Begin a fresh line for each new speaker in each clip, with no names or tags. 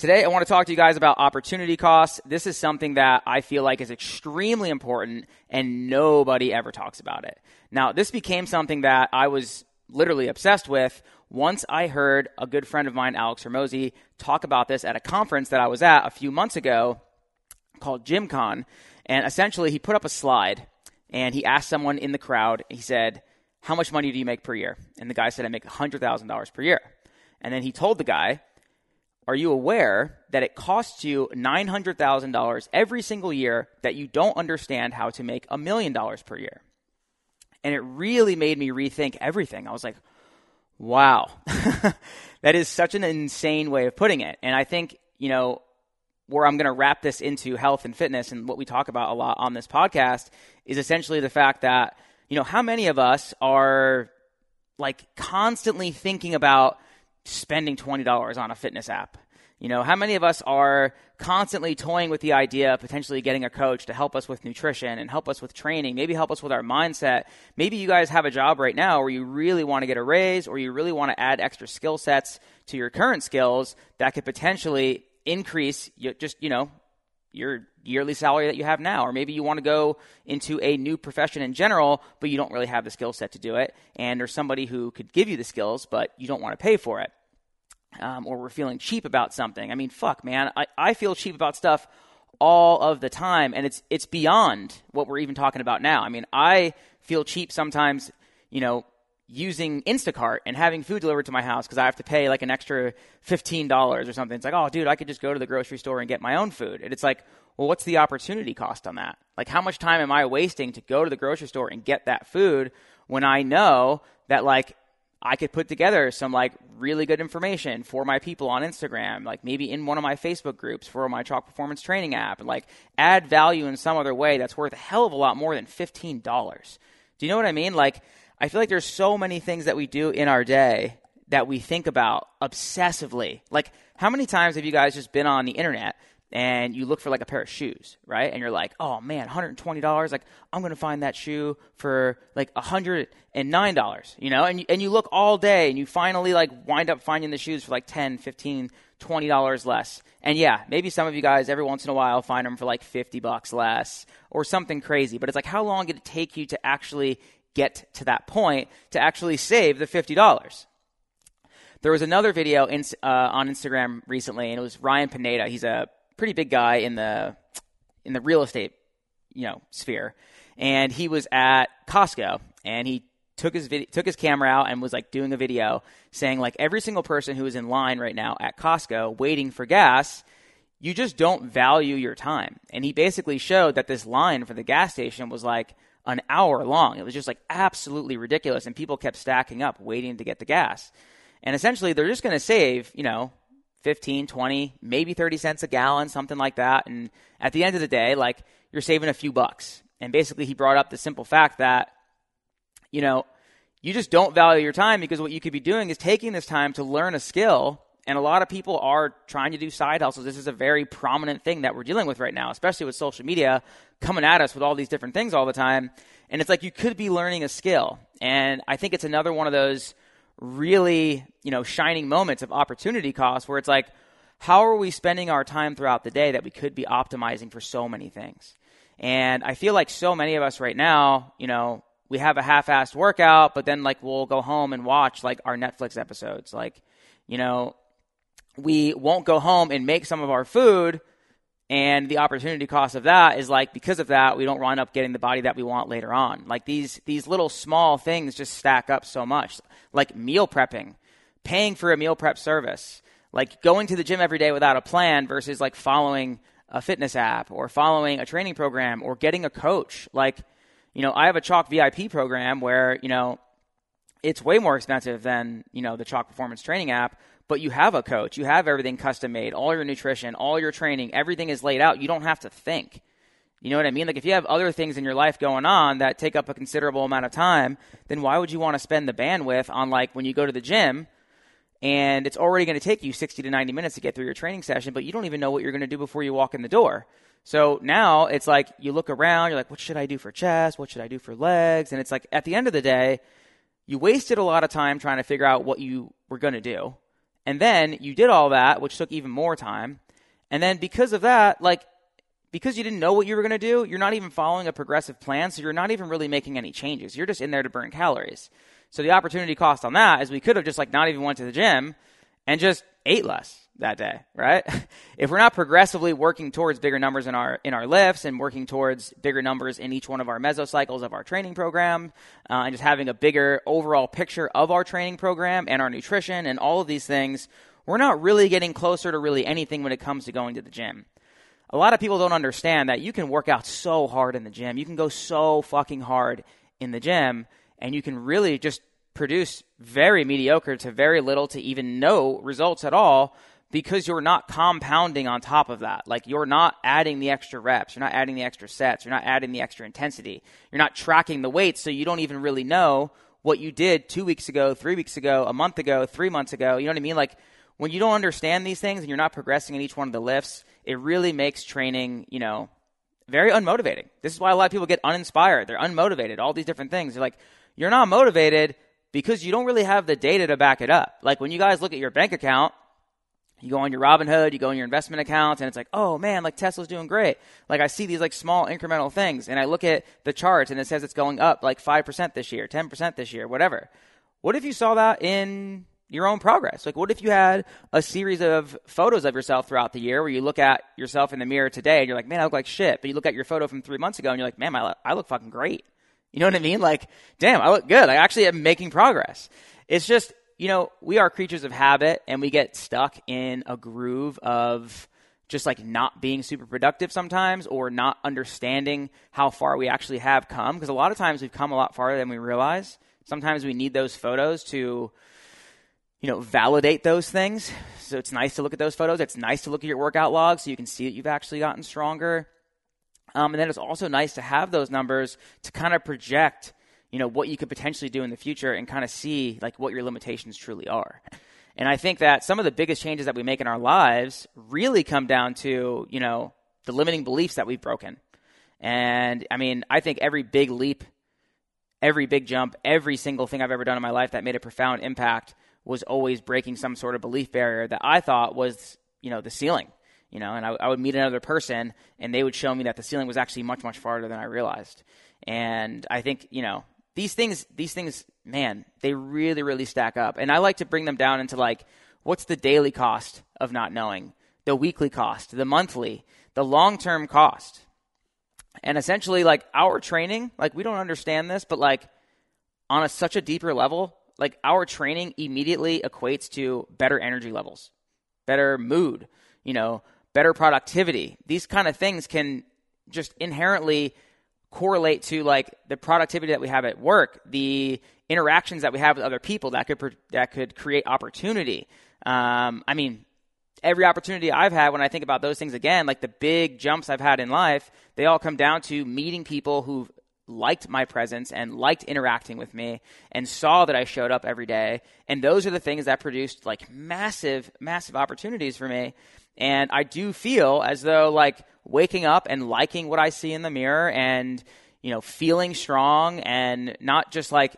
Today, I want to talk to you guys about opportunity costs. This is something that I feel like is extremely important and nobody ever talks about it. Now, this became something that I was literally obsessed with once I heard a good friend of mine, Alex Hormozi, talk about this at a conference that I was at a few months ago called GymCon. And essentially, he put up a slide and he asked someone in the crowd, he said, How much money do you make per year? And the guy said, I make $100,000 per year. And then he told the guy, are you aware that it costs you $900,000 every single year that you don't understand how to make a million dollars per year? And it really made me rethink everything. I was like, wow, that is such an insane way of putting it. And I think, you know, where I'm going to wrap this into health and fitness and what we talk about a lot on this podcast is essentially the fact that, you know, how many of us are like constantly thinking about spending $20 on a fitness app? You know, how many of us are constantly toying with the idea of potentially getting a coach to help us with nutrition and help us with training, maybe help us with our mindset? Maybe you guys have a job right now where you really want to get a raise or you really want to add extra skill sets to your current skills that could potentially increase just, you know, your yearly salary that you have now. Or maybe you want to go into a new profession in general, but you don't really have the skill set to do it. And there's somebody who could give you the skills, but you don't want to pay for it um, or we're feeling cheap about something. I mean, fuck, man, I, I feel cheap about stuff all of the time, and it's it's beyond what we're even talking about now. I mean, I feel cheap sometimes, you know, using Instacart and having food delivered to my house because I have to pay like an extra fifteen dollars or something. It's like, oh, dude, I could just go to the grocery store and get my own food. And it's like, well, what's the opportunity cost on that? Like, how much time am I wasting to go to the grocery store and get that food when I know that like I could put together some like really good information for my people on Instagram, like maybe in one of my Facebook groups for my Chalk Performance Training app, and like add value in some other way that's worth a hell of a lot more than $15. Do you know what I mean? Like, I feel like there's so many things that we do in our day that we think about obsessively. Like, how many times have you guys just been on the internet and you look for like a pair of shoes, right? And you're like, oh man, $120. Like, I'm going to find that shoe for like $109, you know? And and you look all day and you finally like wind up finding the shoes for like 10, 15, $20 less. And yeah, maybe some of you guys every once in a while find them for like 50 bucks less or something crazy. But it's like, how long did it take you to actually get to that point to actually save the $50? There was another video in, uh, on Instagram recently, and it was Ryan Pineda. He's a pretty big guy in the in the real estate you know sphere, and he was at Costco and he took his video, took his camera out and was like doing a video saying like every single person who is in line right now at Costco waiting for gas you just don't value your time. And he basically showed that this line for the gas station was like an hour long. It was just like absolutely ridiculous. And people kept stacking up waiting to get the gas. And essentially, they're just going to save, you know, 15, 20, maybe 30 cents a gallon, something like that. And at the end of the day, like you're saving a few bucks. And basically, he brought up the simple fact that, you know, you just don't value your time because what you could be doing is taking this time to learn a skill. And a lot of people are trying to do side hustles. This is a very prominent thing that we're dealing with right now, especially with social media coming at us with all these different things all the time. And it's like you could be learning a skill. And I think it's another one of those really, you know, shining moments of opportunity cost where it's like, how are we spending our time throughout the day that we could be optimizing for so many things? And I feel like so many of us right now, you know, we have a half-assed workout, but then like we'll go home and watch like our Netflix episodes. Like, you know, we won't go home and make some of our food and the opportunity cost of that is like because of that we don't wind up getting the body that we want later on. Like these these little small things just stack up so much. Like meal prepping, paying for a meal prep service, like going to the gym every day without a plan versus like following a fitness app or following a training program or getting a coach. Like, you know, I have a Chalk VIP program where, you know, it's way more expensive than, you know, the Chalk Performance Training app, but you have a coach, you have everything custom made, all your nutrition, all your training, everything is laid out. You don't have to think. You know what I mean? Like if you have other things in your life going on that take up a considerable amount of time, then why would you want to spend the bandwidth on like when you go to the gym and it's already going to take you 60 to 90 minutes to get through your training session, but you don't even know what you're going to do before you walk in the door. So now it's like you look around, you're like, what should I do for chest? What should I do for legs? And it's like at the end of the day, you wasted a lot of time trying to figure out what you were going to do And then you did all that, which took even more time. And then because of that, like, because you didn't know what you were going to do, you're not even following a progressive plan. So you're not even really making any changes. You're just in there to burn calories. So the opportunity cost on that is we could have just like not even went to the gym and just ate less that day, right? if we're not progressively working towards bigger numbers in our in our lifts and working towards bigger numbers in each one of our mesocycles of our training program, uh, and just having a bigger overall picture of our training program and our nutrition and all of these things, we're not really getting closer to really anything when it comes to going to the gym. A lot of people don't understand that you can work out so hard in the gym. You can go so fucking hard in the gym and you can really just produce very mediocre to very little to even no results at all because you're not compounding on top of that. Like you're not adding the extra reps, you're not adding the extra sets, you're not adding the extra intensity. You're not tracking the weights so you don't even really know what you did 2 weeks ago, 3 weeks ago, a month ago, 3 months ago. You know what I mean? Like when you don't understand these things and you're not progressing in each one of the lifts, it really makes training, you know, very unmotivating. This is why a lot of people get uninspired. They're unmotivated. All these different things. They're like, you're not motivated because you don't really have the data to back it up. Like when you guys look at your bank account, you go on your Robinhood, you go on your investment accounts, and it's like, oh man, like Tesla's doing great. Like I see these like small incremental things, and I look at the charts, and it says it's going up like five percent this year, ten percent this year, whatever. What if you saw that in your own progress? Like, what if you had a series of photos of yourself throughout the year where you look at yourself in the mirror today and you're like, man, I look like shit. But you look at your photo from three months ago and you're like, man, I, I look fucking great. You know what I mean? Like, damn, I look good. I actually am making progress. It's just, you know, we are creatures of habit and we get stuck in a groove of just like not being super productive sometimes or not understanding how far we actually have come. Because a lot of times we've come a lot farther than we realize. Sometimes we need those photos to, you know, validate those things. So it's nice to look at those photos. It's nice to look at your workout logs so you can see that you've actually gotten stronger. Um, and then it's also nice to have those numbers to kind of project, you know, what you could potentially do in the future and kind of see like what your limitations truly are. And I think that some of the biggest changes that we make in our lives really come down to, you know, the limiting beliefs that we've broken. And I mean, I think every big leap, every big jump, every single thing I've ever done in my life that made a profound impact was always breaking some sort of belief barrier that I thought was, you know, the ceiling you know, and I, I, would meet another person and they would show me that the ceiling was actually much, much farther than I realized. And I think, you know, these things, these things, man, they really, really stack up. And I like to bring them down into like, what's the daily cost of not knowing, the weekly cost, the monthly, the long term cost. And essentially, like our training, like we don't understand this, but like on a, such a deeper level, like our training immediately equates to better energy levels, better mood, you know, better productivity. These kind of things can just inherently correlate to like the productivity that we have at work, the interactions that we have with other people that could that could create opportunity. Um, I mean, every opportunity I've had when I think about those things again, like the big jumps I've had in life, they all come down to meeting people who liked my presence and liked interacting with me and saw that I showed up every day. And those are the things that produced like massive, massive opportunities for me. And I do feel as though like waking up and liking what I see in the mirror and, you know, feeling strong and not just like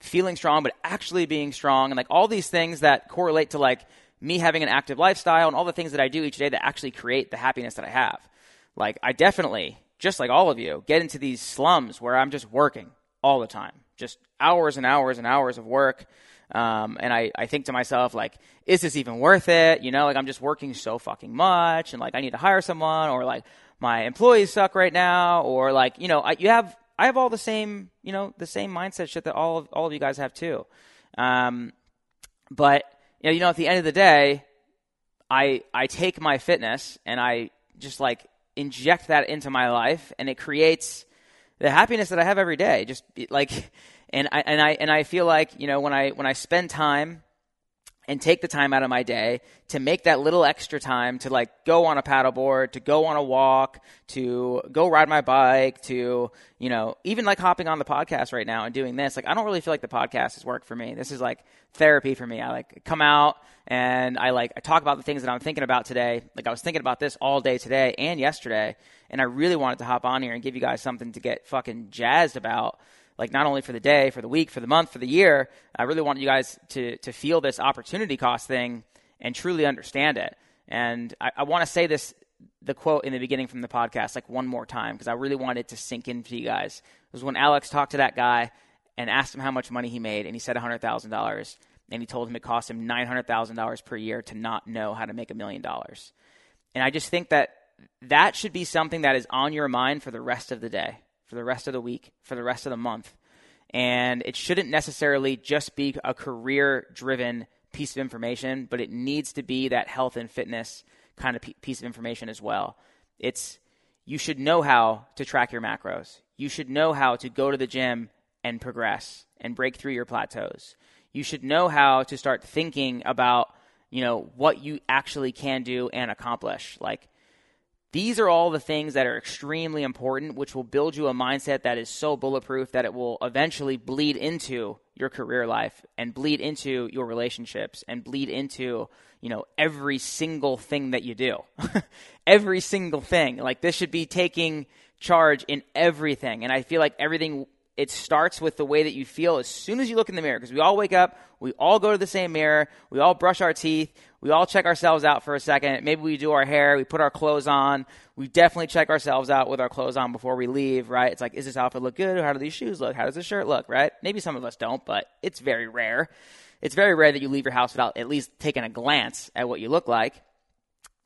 feeling strong, but actually being strong and like all these things that correlate to like me having an active lifestyle and all the things that I do each day that actually create the happiness that I have. Like I definitely, just like all of you, get into these slums where I'm just working all the time, just hours and hours and hours of work um, and I, I think to myself, like, is this even worth it? You know, like I'm just working so fucking much and like I need to hire someone or like my employees suck right now or like, you know, I, you have, I have all the same, you know, the same mindset shit that all of, all of you guys have too. Um, but, you know, you know, at the end of the day, I, I take my fitness and I just like inject that into my life and it creates the happiness that I have every day. Just like, and I and I and I feel like you know when I when I spend time and take the time out of my day to make that little extra time to like go on a paddleboard, to go on a walk, to go ride my bike, to, you know, even like hopping on the podcast right now and doing this. Like, I don't really feel like the podcast is work for me. This is like therapy for me. I like come out and I like, I talk about the things that I'm thinking about today. Like, I was thinking about this all day today and yesterday. And I really wanted to hop on here and give you guys something to get fucking jazzed about like not only for the day, for the week, for the month, for the year. I really want you guys to to feel this opportunity cost thing and truly understand it. And I, I want to say this, the quote in the beginning from the podcast, like one more time, because I really wanted to sink into you guys. It was when Alex talked to that guy and asked him how much money he made, and he said $100,000. And he told him it cost him $900,000 per year to not know how to make a million dollars. And I just think that that should be something that is on your mind for the rest of the day, for the rest of the week, for the rest of the month. And it shouldn't necessarily just be a career driven piece of information, but it needs to be that health and fitness kind of piece of information as well. It's you should know how to track your macros. You should know how to go to the gym and progress and break through your plateaus. You should know how to start thinking about, you know, what you actually can do and accomplish. Like these are all the things that are extremely important, which will build you a mindset that is so bulletproof that it will eventually bleed into your career life and bleed into your relationships and bleed into, you know, every single thing that you do. every single thing. Like this should be taking charge in everything. And I feel like everything it starts with the way that you feel as soon as you look in the mirror because we all wake up, we all go to the same mirror, we all brush our teeth, we all check ourselves out for a second. Maybe we do our hair, we put our clothes on. We definitely check ourselves out with our clothes on before we leave, right? It's like, is this outfit look good? How do these shoes look? How does this shirt look, right? Maybe some of us don't, but it's very rare. It's very rare that you leave your house without at least taking a glance at what you look like.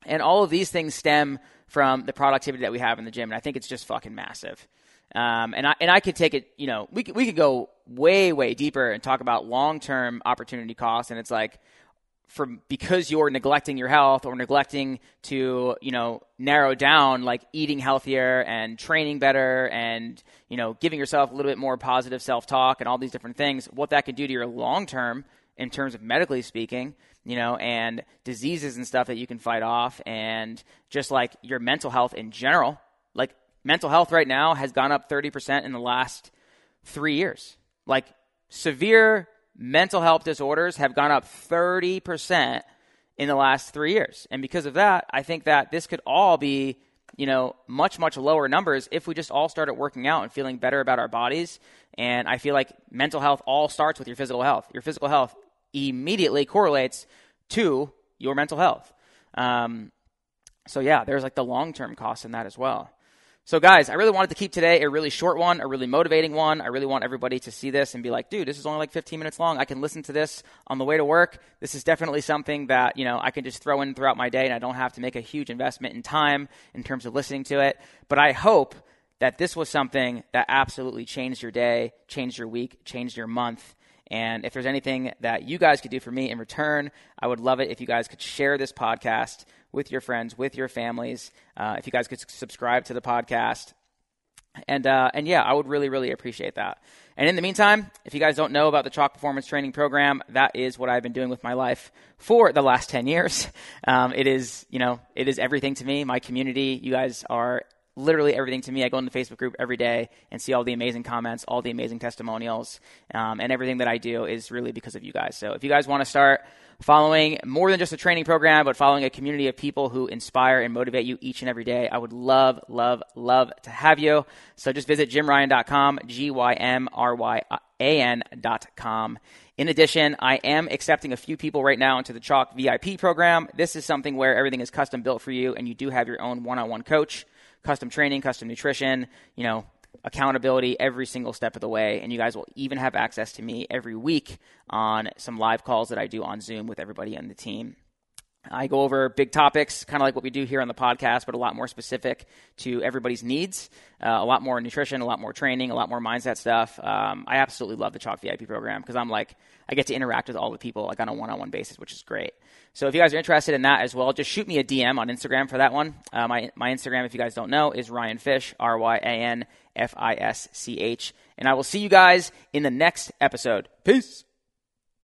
And all of these things stem from the productivity that we have in the gym, and I think it's just fucking massive. Um, and I and I could take it, you know, we could, we could go way way deeper and talk about long term opportunity costs, and it's like for because you're neglecting your health or neglecting to you know narrow down like eating healthier and training better and you know giving yourself a little bit more positive self-talk and all these different things what that can do to your long term in terms of medically speaking you know and diseases and stuff that you can fight off and just like your mental health in general like mental health right now has gone up 30% in the last 3 years like severe mental health disorders have gone up 30% in the last three years. And because of that, I think that this could all be, you know, much, much lower numbers if we just all started working out and feeling better about our bodies. And I feel like mental health all starts with your physical health. Your physical health immediately correlates to your mental health. Um, so, yeah, there's like the long term cost in that as well. So, guys, I really wanted to keep today a really short one, a really motivating one. I really want everybody to see this and be like, dude, this is only like 15 minutes long. I can listen to this on the way to work. This is definitely something that, you know, I can just throw in throughout my day and I don't have to make a huge investment in time in terms of listening to it. But I hope that this was something that absolutely changed your day, changed your week, changed your month. And if there's anything that you guys could do for me in return, I would love it if you guys could share this podcast with your friends, with your families. Uh, if you guys could subscribe to the podcast. And, uh, and yeah, I would really, really appreciate that. And in the meantime, if you guys don't know about the Chalk Performance Training Program, that is what I've been doing with my life for the last 10 years. Um, it is, you know, it is everything to me, my community. You guys are literally everything to me. I go in the Facebook group every day and see all the amazing comments, all the amazing testimonials, um, and everything that I do is really because of you guys. So if you guys want to start following more than just a training program, but following a community of people who inspire and motivate you each and every day, I would love, love, love to have you. So just visit gymryan.com, G Y M R Y A N.com. In addition, I am accepting a few people right now into the Chalk VIP program. This is something where everything is custom built for you and you do have your own one on one coach custom training, custom nutrition, you know, accountability every single step of the way. And you guys will even have access to me every week on some live calls that I do on Zoom with everybody on the team. I go over big topics, kind of like what we do here on the podcast, but a lot more specific to everybody's needs. Uh, a lot more nutrition, a lot more training, a lot more mindset stuff. Um, I absolutely love the Chalk VIP program because I'm like, I get to interact with all the people like on a one-on-one basis, which is great. So if you guys are interested in that as well, just shoot me a DM on Instagram for that one. Uh, my my Instagram, if you guys don't know, is Ryan Fisch, R Y A N F I S C H, and I will see you guys in the next episode. Peace.